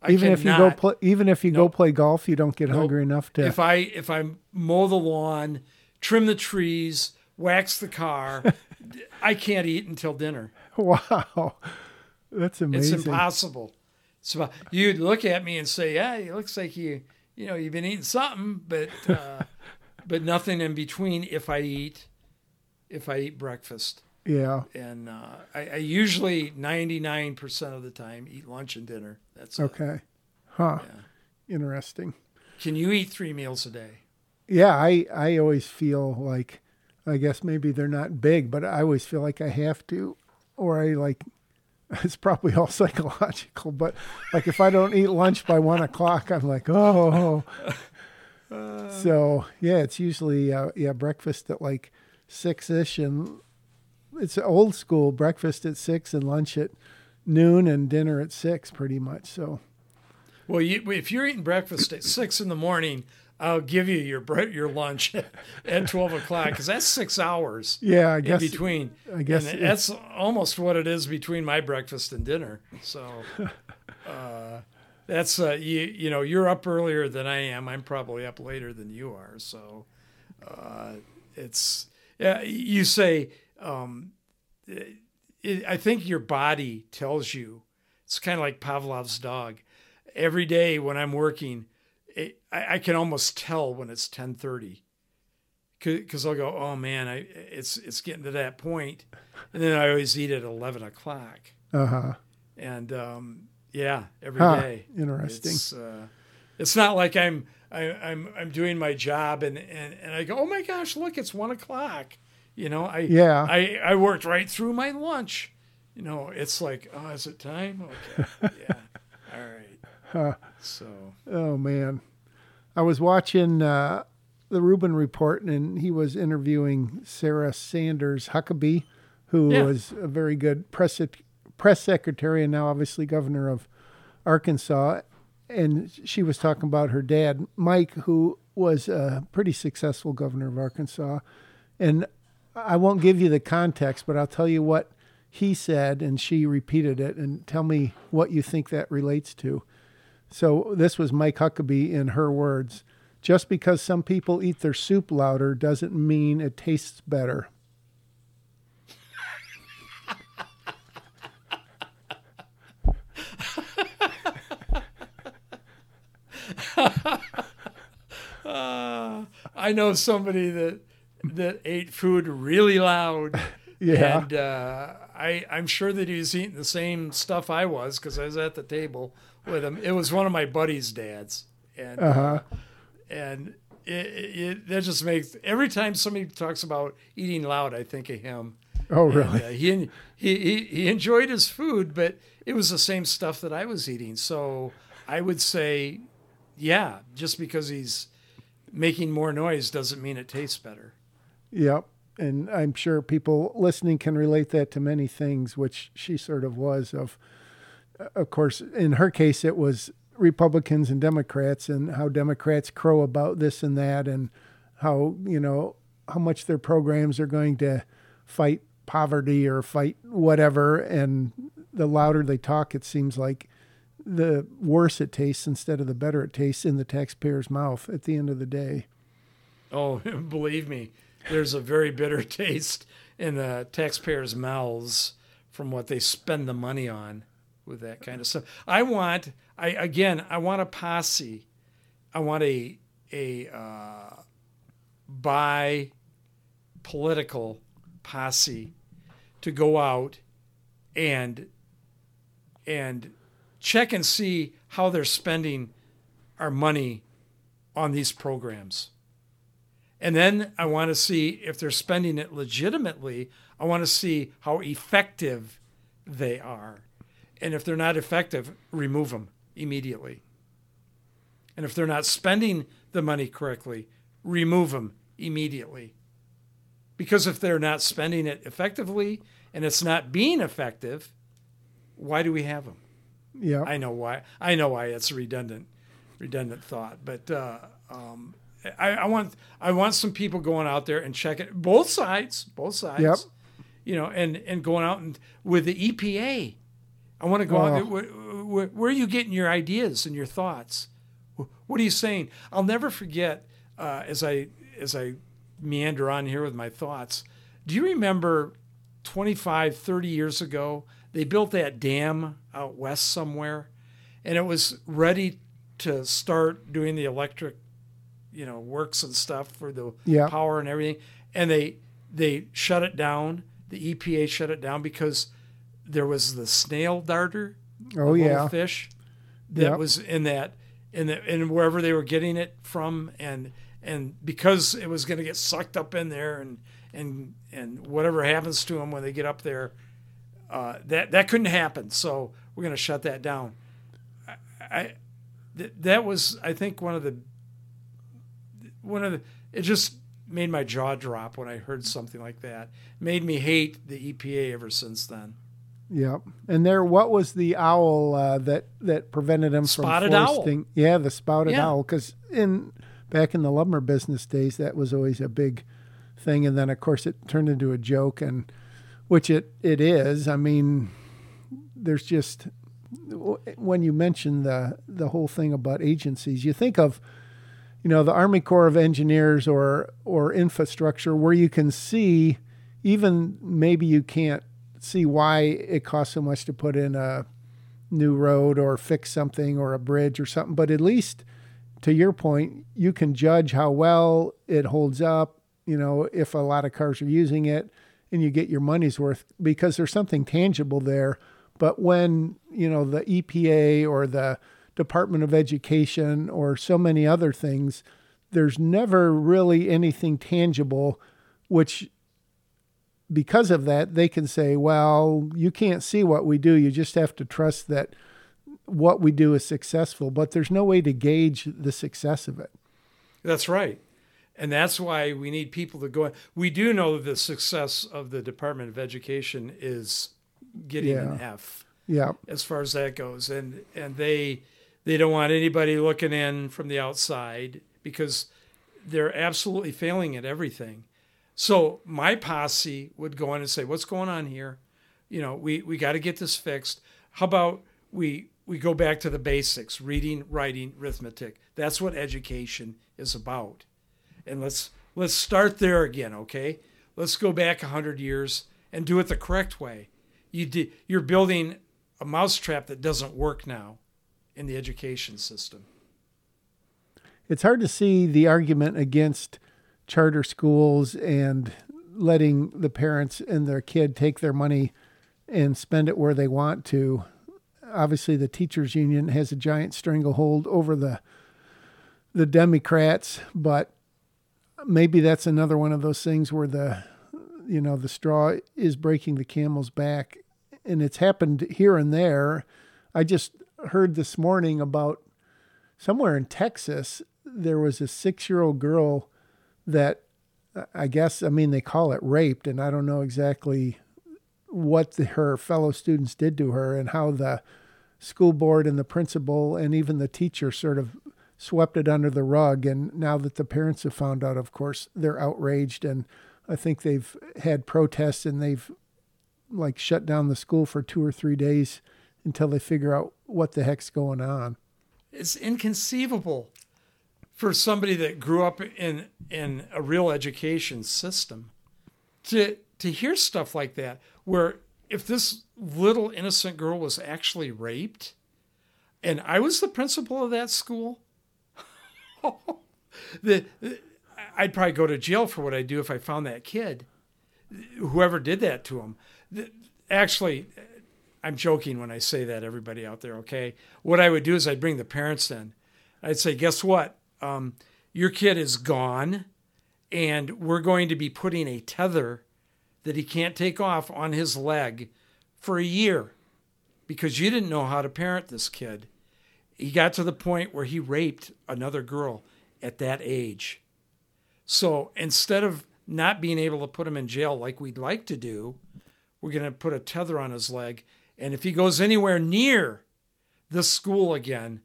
I Even if you go play, even if you go play golf, you don't get Nope. hungry enough to. if I if I mow the lawn, trim the trees, wax the car, I can't eat until dinner. wow. That's amazing. It's impossible. So you'd look at me and say, "Yeah, it looks like you, you know, you've been eating something, but uh, but nothing in between." If I eat, if I eat breakfast, yeah. and uh, I, I usually ninety nine percent of the time eat lunch and dinner. That's it. Okay. Huh. Yeah. Interesting. Can you eat three meals a day? Yeah, I I always feel like I guess maybe they're not big, but I always feel like I have to or I like it's probably all psychological, but like if I don't eat lunch by one o'clock, I'm like, oh. so yeah, it's usually uh, yeah breakfast at like six ish, and it's old school breakfast at six and lunch at noon and dinner at six, pretty much. So Well, you, if you're eating breakfast at six in the morning, I'll give you your your lunch at twelve o'clock because that's six hours. yeah, I in between. I guess and that's almost what it is between my breakfast and dinner. So uh, that's uh, you. You know, you're up earlier than I am. I'm probably up later than you are. So uh, it's yeah. You say um, it, I think your body tells you. It's kind of like Pavlov's dog. Every day when I'm working, it, I, I can almost tell when it's ten thirty because I'll go, oh man, I it's it's getting to that point, and then I always eat at eleven o'clock, uh huh. and um, yeah, every Huh, day. interesting. It's, uh, it's not like I'm I, I'm I'm doing my job and, and and I go, oh my gosh, look, it's one o'clock. You know, I Yeah. I I worked right through my lunch. You know, it's like, oh, is it time? Okay, yeah, all right. Huh. So Oh man, I was watching uh, the Rubin Report, and he was interviewing Sarah Sanders Huckabee, who Yeah. was a very good press press secretary and now obviously governor of Arkansas. And she was talking about her dad, Mike, who was a pretty successful governor of Arkansas. And I won't give you the context, but I'll tell you what he said, and she repeated it, and tell me what you think that relates to. So this was Mike Huckabee in her words. Just because some people eat their soup louder doesn't mean it tastes better. uh, I know somebody that that ate food really loud. Yeah. And uh, I, I'm sure that he was eating the same stuff I was because I was at the table with him. It was one of my buddy's dads, and Uh-huh. and it, it, that just makes every time somebody talks about eating loud, I think of him. Oh, And, really? uh, he, he he he enjoyed his food, but it was the same stuff that I was eating. So I would say, yeah, just because he's making more noise doesn't mean it tastes better. Yep. And I'm sure people listening can relate that to many things, which she sort of was. Of, uh, of course, in her case, it was Republicans and Democrats, and how Democrats crow about this and that, and how you know how much their programs are going to fight poverty or fight whatever. And the louder they talk, it seems like the worse it tastes instead of the better it tastes in the taxpayer's mouth at the end of the day. Oh, believe me, there's a very bitter taste in the taxpayers' mouths from what they spend the money on with that kind of stuff. I want, I again, I want a posse. I want a a uh, by political posse to go out and and check and see how they're spending our money on these programs. And then I want to see if they're spending it legitimately. I want to see how effective they are. And if they're not effective, remove them immediately. And if they're not spending the money correctly, remove them immediately. Because if they're not spending it effectively and it's not being effective, why do we have them? Yeah. I know why. I know why it's a redundant, redundant thought. But uh, um, I, I, want I want some people going out there and checking both sides, both sides. Yep. You know, and and going out and with the EPA. I want to go Oh. out. Where, where, where are you getting your ideas and your thoughts? What are you saying? I'll never forget uh, as I as I meander on here with my thoughts. Do you remember 25, 30 years ago, they built that dam out west somewhere and it was ready to start doing the electric, you know, works and stuff for the Yeah. power and everything. And they they shut it down. The EPA shut it down because there was the snail darter, Oh yeah. fish that Yep. was in that in the in wherever they were getting it from and and because it was going to get sucked up in there and and and whatever happens to them when they get up there uh, that that couldn't happen so we're going to shut that down I, I th- that was I think one of the one of the it just made my jaw drop when I heard something like that made me hate the EPA ever since then Yep. And there, what was the owl uh, that that prevented him Spotted from owl. Yeah, the spotted Yeah. owl. Because in back in the lumber business days, that was always a big thing. And then, of course, it turned into a joke, and which it it is. I mean, there's just when you mention the the whole thing about agencies, you think of you know the Army Corps of Engineers or or infrastructure where you can see even maybe you can't see why it costs so much to put in a new road or fix something or a bridge or something but at least to your point you can judge how well it holds up you know if a lot of cars are using it and you get your money's worth because there's something tangible there. But when you know the EPA or the Department of Education or so many other things there's never really anything tangible which because of that, they can say, well, you can't see what we do. You just have to trust that what we do is successful. But there's no way to gauge the success of it. That's right. And that's why we need people to go in. We do know the success of the Department of Education is getting an F Yeah. as far as that goes. And and they they don't want anybody looking in from the outside because they're absolutely failing at everything. So my posse would go in and say, "What's going on here? You know, we we got to get this fixed. How about we we go back to the basics: reading, writing, arithmetic. That's what education is about. And let's let's start there again, okay? Let's go back a hundred years and do it the correct way. You di- you're building a mousetrap that doesn't work now in the education system. It's hard to see the argument against charter schools and letting the parents and their kid take their money and spend it where they want to. Obviously, the teachers union has a giant stranglehold over the the Democrats, but maybe that's another one of those things where the you know the straw is breaking the camel's back, and it's happened here and there. I just heard this morning about somewhere in Texas there was a six year old girl that I guess I mean they call it raped, and I don't know exactly what the, her fellow students did to her and how the school board and the principal and even the teacher sort of swept it under the rug. And now that the parents have found out, of course, they're outraged, and I think they've had protests and they've like shut down the school for two or three days until they figure out what the heck's going on. It's inconceivable for somebody that grew up in in a real education system to to hear stuff like that where if this little innocent girl was actually raped and I was the principal of that school, the, I'd probably go to jail for what I do if I found that kid, whoever did that to him. Actually, I'm joking when I say that, everybody out there, okay? What I would do is I'd bring the parents in. I'd say, guess what? Um, your kid is gone, and we're going to be putting a tether that he can't take off on his leg for a year because you didn't know how to parent this kid. He got to the point where he raped another girl at that age. So instead of not being able to put him in jail like we'd like to do, we're going to put a tether on his leg. And if he goes anywhere near the school again,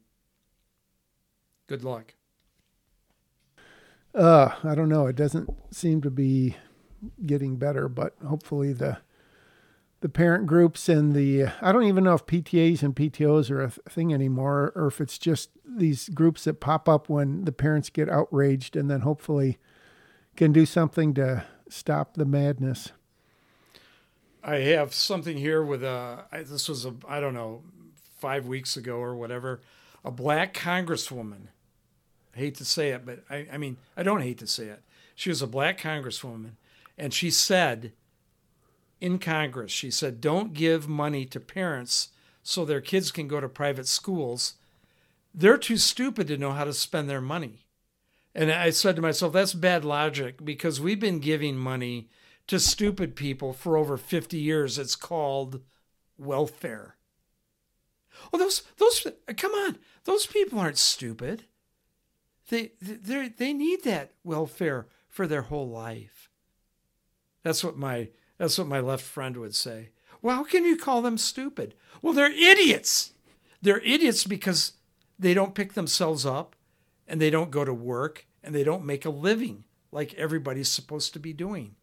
good luck. Uh, I don't know. It doesn't seem to be getting better, but hopefully the the parent groups and the I don't even know if PTAs and PTOs are a thing anymore, or if it's just these groups that pop up when the parents get outraged, and then hopefully can do something to stop the madness. I have something here with a. This was a I don't know five weeks ago or whatever. A black congresswoman. I hate to say it, but I, I mean I don't hate to say it. She was a black congresswoman, and she said in Congress, she said, "Don't give money to parents so their kids can go to private schools. They're too stupid to know how to spend their money." And I said to myself, "That's bad logic because we've been giving money." To stupid people for over 50 years. It's called welfare. Oh, those those come on, those people aren't stupid. They they they need that welfare for their whole life. That's what my that's what my left friend would say. Well, how can you call them stupid? Well, they're idiots. They're idiots because they don't pick themselves up and they don't go to work and they don't make a living like everybody's supposed to be doing.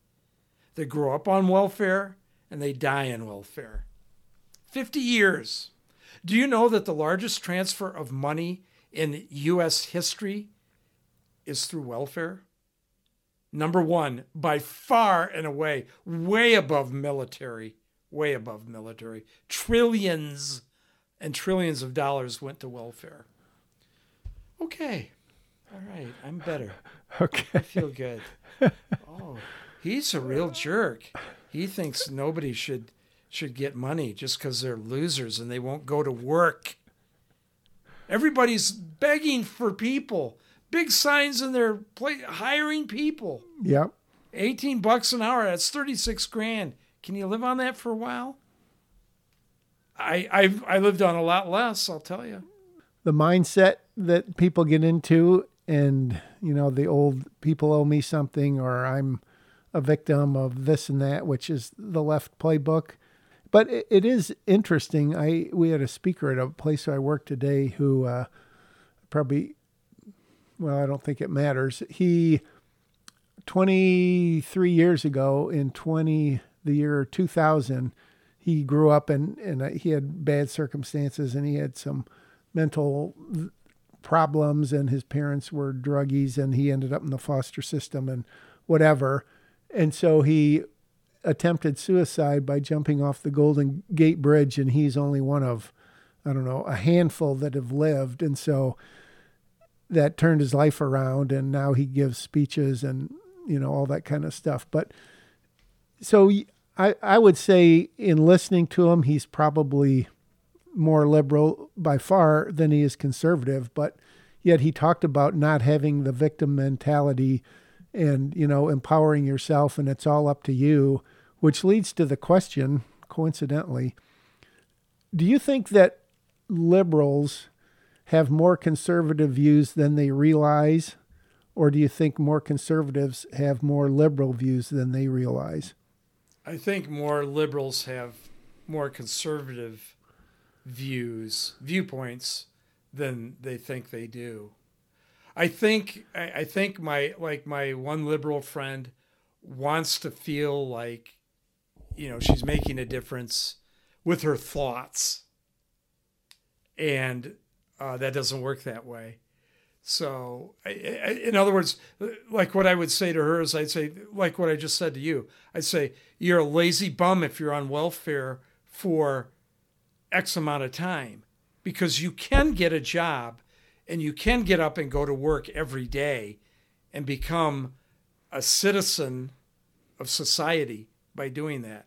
They grow up on welfare and they die in welfare. 50 years. Do you know that the largest transfer of money in U.S. history is through welfare? Number one, by far and away, way above military, way above military. Trillions and trillions of dollars went to welfare. Okay. All right. I'm better. Okay. I feel good. Oh. He's a real jerk. He thinks nobody should should get money just because they're losers and they won't go to work. Everybody's begging for people. Big signs in their place hiring people. Yep. 18 bucks an hour, that's 36 grand. Can you live on that for a while? I I've I lived on a lot less, I'll tell you. The mindset that people get into and you know the old people owe me something or I'm a victim of this and that, which is the left playbook. But it, it is interesting. I we had a speaker at a place I work today who uh, probably, well, I don't think it matters. He, 23 years ago, in 20 the year 2000, he grew up and and he had bad circumstances and he had some mental problems and his parents were druggies and he ended up in the foster system and whatever and so he attempted suicide by jumping off the Golden Gate Bridge, and he's only one of, I don't know, a handful that have lived. And so that turned his life around, and now he gives speeches and, you know, all that kind of stuff. But so I, I would say in listening to him, he's probably more liberal by far than he is conservative, but yet he talked about not having the victim mentality and you know empowering yourself and it's all up to you which leads to the question coincidentally do you think that liberals have more conservative views than they realize? Or do you think more conservatives have more liberal views than they realize? I think more liberals have more conservative views viewpoints than they think they do I think I, think my like my one liberal friend wants to feel like you know she's making a difference with her thoughts. And uh, that doesn't work that way. So, I, I, in other words, like what I would say to her is, I'd say, like what I just said to you, I'd say, you're a lazy bum if you're on welfare for X amount of time because you can get a job and you can get up and go to work every day and become a citizen of society by doing that.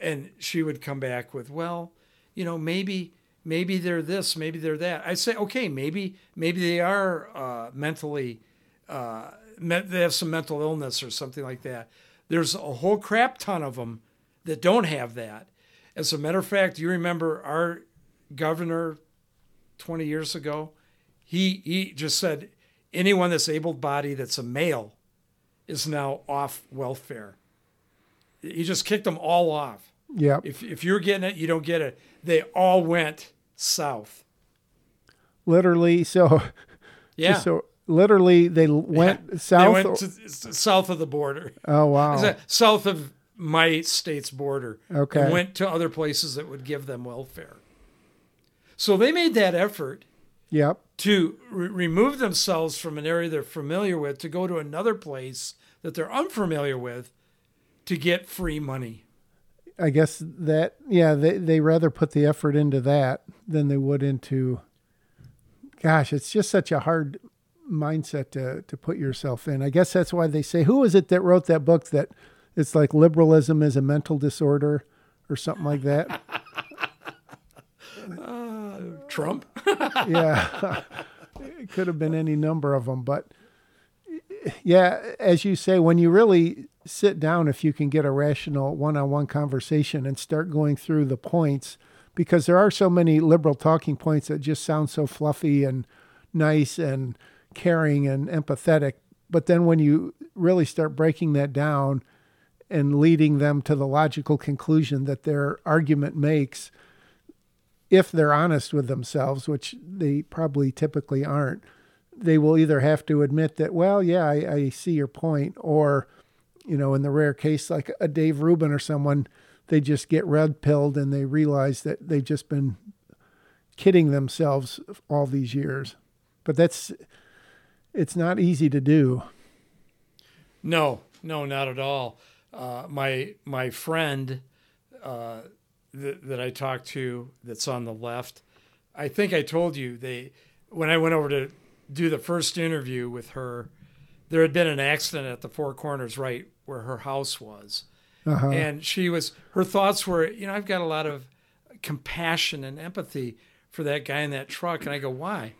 And she would come back with, well, you know, maybe maybe they're this, maybe they're that. I say, okay, maybe maybe they are uh, mentally, uh, they have some mental illness or something like that. There's a whole crap ton of them that don't have that. As a matter of fact, you remember our governor 20 years ago? He he just said anyone that's able-bodied that's a male is now off welfare. He just kicked them all off. Yeah. If if you're getting it, you don't get it. They all went south. Literally, so Yeah. so literally they went They south. went to, south of the border. oh wow. South of my state's border. Okay. Went to other places that would give them welfare. So they made that effort Yep. to re- remove themselves from an area they're familiar with to go to another place that they're unfamiliar with to get free money. I guess that yeah, they they rather put the effort into that than they would into gosh, it's just such a hard mindset to to put yourself in. I guess that's why they say who is it that wrote that book that it's like liberalism is a mental disorder or something like that. Trump? yeah. it could have been any number of them, but yeah, as you say, when you really sit down, if you can get a rational one on one conversation and start going through the points, because there are so many liberal talking points that just sound so fluffy and nice and caring and empathetic. But then when you really start breaking that down and leading them to the logical conclusion that their argument makes, if they're honest with themselves, which they probably typically aren't, they will either have to admit that, well, yeah, I, I see your point, or, you know, in the rare case like a Dave Rubin or someone, they just get red pilled and they realize that they've just been kidding themselves all these years. But that's, it's not easy to do. No, no, not at all. Uh, my my friend uh, that, that I talked to that's on the left, I think I told you they when I went over to do the first interview with her, there had been an accident at the Four Corners, right where her house was, Uh-huh. and she was her thoughts were, you know, I've got a lot of compassion and empathy for that guy in that truck, and I go, why?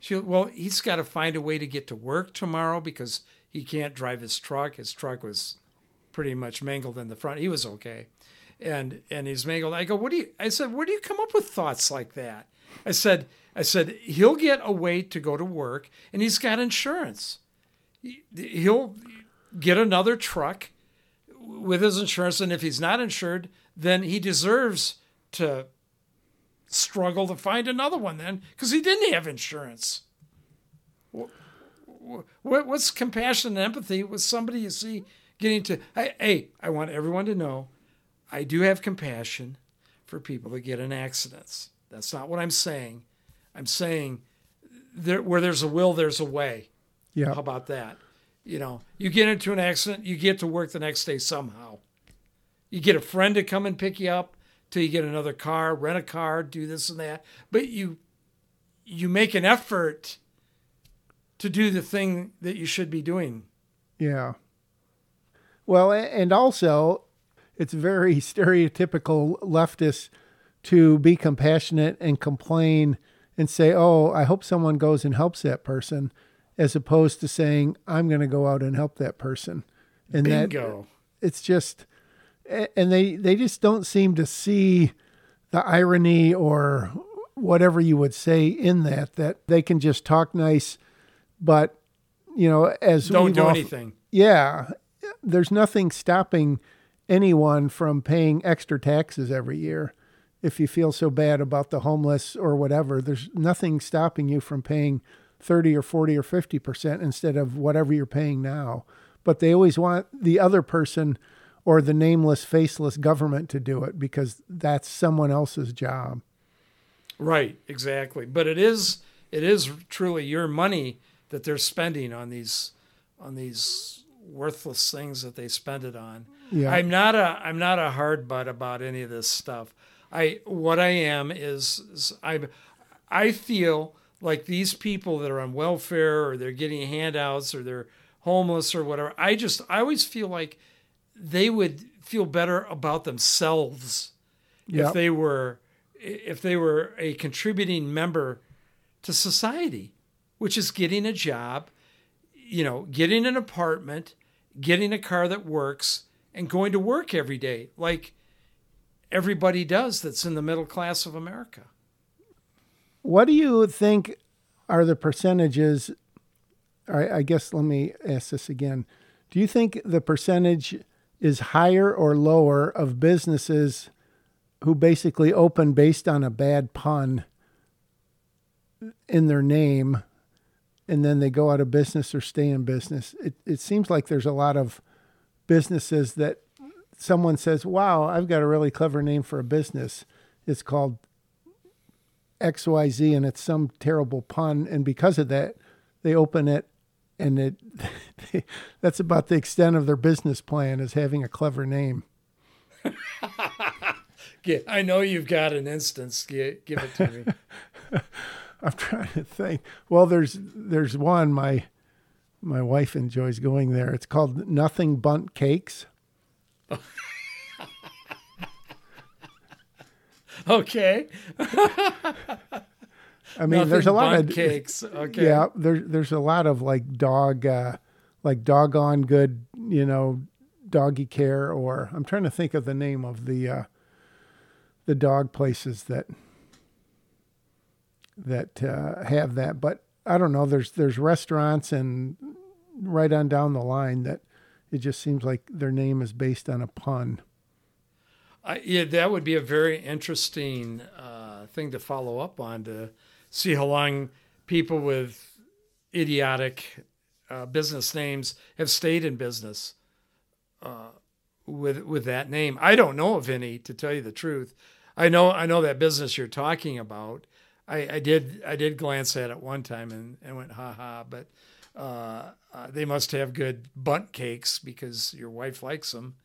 She, well, he's got to find a way to get to work tomorrow because he can't drive his truck. His truck was pretty much mangled in the front. He was okay, and and he's mangled. I go, what do you? I said, where do you come up with thoughts like that? I said, I said he'll get a way to go to work, and he's got insurance. He- He'll get another truck with his insurance, and if he's not insured, then he deserves to struggle to find another one then because he didn't have insurance. Wh- wh- What's compassion and empathy with somebody you see getting to? Hey, I want everyone to know I do have compassion for people that get in accidents. That's not what I'm saying. I'm saying there, where there's a will, there's a way. Yeah. How about that? You know, you get into an accident, you get to work the next day somehow. You get a friend to come and pick you up till you get another car, rent a car, do this and that. But you you make an effort to do the thing that you should be doing. Yeah. Well, and also, it's very stereotypical leftist to be compassionate and complain and say, "Oh, I hope someone goes and helps that person," as opposed to saying, "I'm going to go out and help that person." And that Bingo. it's just and they they just don't seem to see the irony or whatever you would say in that that they can just talk nice but you know as Don't do all- anything. yeah there's nothing stopping anyone from paying extra taxes every year. If you feel so bad about the homeless or whatever there's nothing stopping you from paying 30 or 40 or 50% instead of whatever you're paying now. But they always want the other person or the nameless faceless government to do it because that's someone else's job. Right, exactly. But it is it is truly your money that they're spending on these on these worthless things that they spend it on. Yeah. I'm not a I'm not a hard butt about any of this stuff. I what I am is, is I I feel like these people that are on welfare or they're getting handouts or they're homeless or whatever. I just I always feel like they would feel better about themselves Yep. if they were if they were a contributing member to society, which is getting a job, you know, getting an apartment, getting a car that works, and going to work every day, like everybody does that's in the middle class of America. What do you think are the percentages? I, I guess let me ask this again. Do you think the percentage is higher or lower of businesses who basically open based on a bad pun in their name and then they go out of business or stay in business? It, it seems like there's a lot of businesses that someone says, Wow, I've got a really clever name for a business. It's called XYZ and it's some terrible pun. And because of that, they open it and it that's about the extent of their business plan is having a clever name. Yeah, I know you've got an instance. Give it to me. I'm trying to think. Well, there's there's one my my wife enjoys going there. It's called Nothing Bundt Cakes. Okay. I mean, there's a lot of cakes. Okay. Yeah, there, there's a lot of like dog, uh, like doggone good, you know, doggy care. Or I'm trying to think of the name of the uh, the dog places that that uh, have that. But I don't know. There's there's restaurants and right on down the line that it just seems like their name is based on a pun. I, yeah, that would be a very interesting uh, thing to follow up on to see how long people with idiotic uh, business names have stayed in business uh, with with that name. I don't know of any, to tell you the truth. I know I know that business you're talking about. I, I did I did glance at it one time and, and went ha ha, but uh, uh, they must have good bundt cakes because your wife likes them.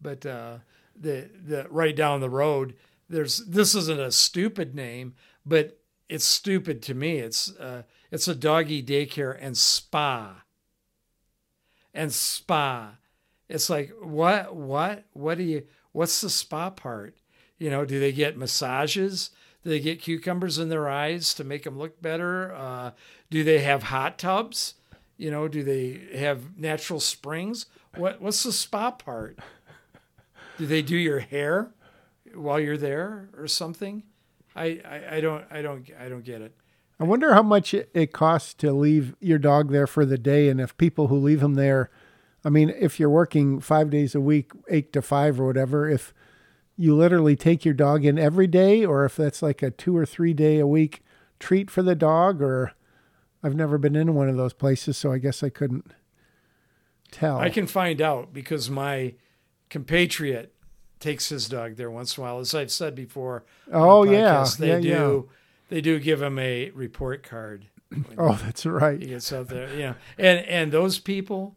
But uh, the the right down the road, there's this isn't a stupid name, but it's stupid to me. It's uh, it's a doggy daycare and spa. And spa, it's like what what what do you what's the spa part? You know, do they get massages? Do they get cucumbers in their eyes to make them look better? Uh, do they have hot tubs? You know, do they have natural springs? What what's the spa part? Do they do your hair while you're there or something? I, I, I don't I don't I don't get it. I wonder how much it, costs to leave your dog there for the day, and if people who leave him there, I mean, if you're working five days a week, eight to five or whatever, if you literally take your dog in every day, or if that's like a two or three day a week treat for the dog, or I've never been in one of those places, so I guess I couldn't tell. I can find out because my compatriot takes his dog there once in a while. As I've said before, Oh, the yeah. they Yeah, do they do give him a report card. oh, that's right. He gets out there, know, and and those people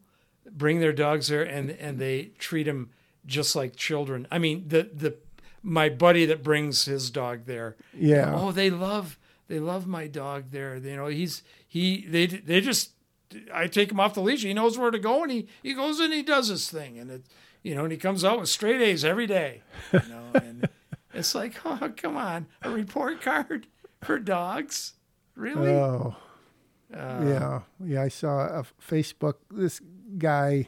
bring their dogs there and and they treat them just like children. I mean, the the my buddy that brings his dog there, Yeah. oh, they love they love my dog there. You know, he's he they they just I take him off the leash. He knows where to go, and he he goes and he does his thing, and it you know, and he comes out with straight A's every day. You know, and it's like, oh, come on, a report card for dogs, really? Oh, Uh, yeah, yeah. I saw a Facebook. This guy,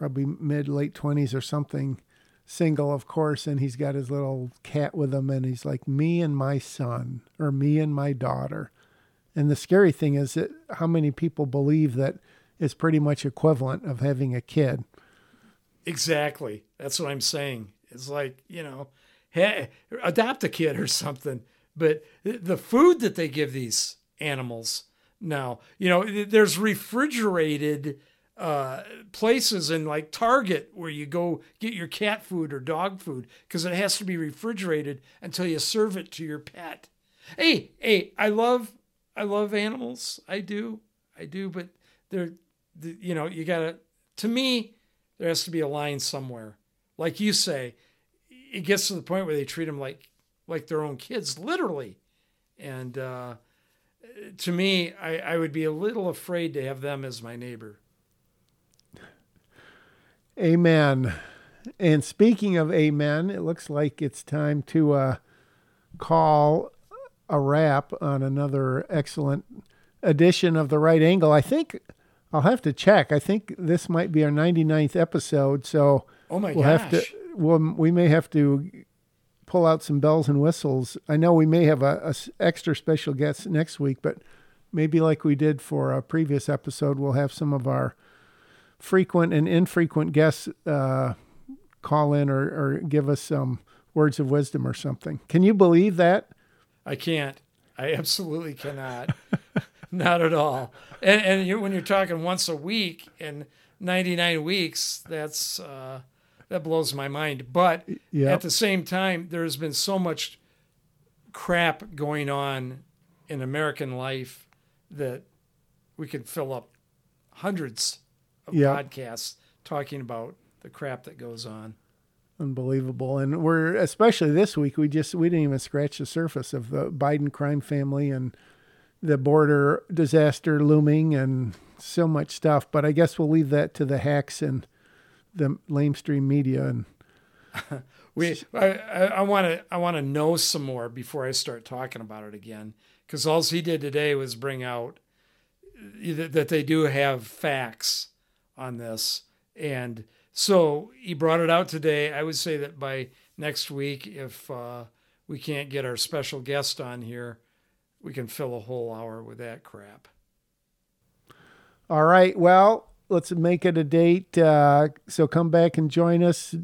probably mid late twenties or something, single, of course, and he's got his little cat with him, and he's like, "Me and my son," or "Me and my daughter." And the scary thing is that how many people believe that it's pretty much equivalent of having a kid. Exactly. That's what I'm saying. It's like, you know, hey, adopt a kid or something. But the food that they give these animals now, you know, there's refrigerated uh, places in like Target where you go get your cat food or dog food because it has to be refrigerated until you serve it to your pet. Hey, hey, I love, I love animals. I do. I do, but there, the, you know, you gotta. To me, there has to be a line somewhere. Like you say, it gets to the point where they treat them like like their own kids, literally. And uh, to me, I, I would be a little afraid to have them as my neighbor. Amen. And speaking of amen, it looks like it's time to uh, call a wrap on another excellent edition of The Right Angle. I think I'll have to check. I think this might be our 99th episode. So oh my we'll gosh. have to, we'll, we may have to pull out some bells and whistles. I know we may have a, a extra special guest next week, but maybe like we did for a previous episode, we'll have some of our frequent and infrequent guests uh, call in or, or give us some words of wisdom or something. Can you believe that? I can't. I absolutely cannot. Not at all. And, and you, when you're talking once a week in 99 weeks, that's uh, that blows my mind. But Yep. at the same time, there's been so much crap going on in American life that we could fill up hundreds of Yep. podcasts talking about the crap that goes on. Unbelievable. And we're especially this week we just we didn't even scratch the surface of the Biden crime family and the border disaster looming and so much stuff. But I guess we'll leave that to the hacks and the lamestream media and We, I want to, I want to know some more before I start talking about it again. Because all he did today was bring out uh, that that they do have facts on this, and so he brought it out today. I would say that by next week, if uh, we can't get our special guest on here, we can fill a whole hour with that crap. All right. Well, let's make it a date. Uh, so come back and join us.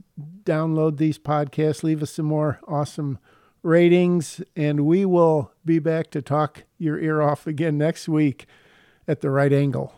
Download these podcasts. Leave us some more awesome ratings, and we will be back to talk your ear off again next week at the right angle.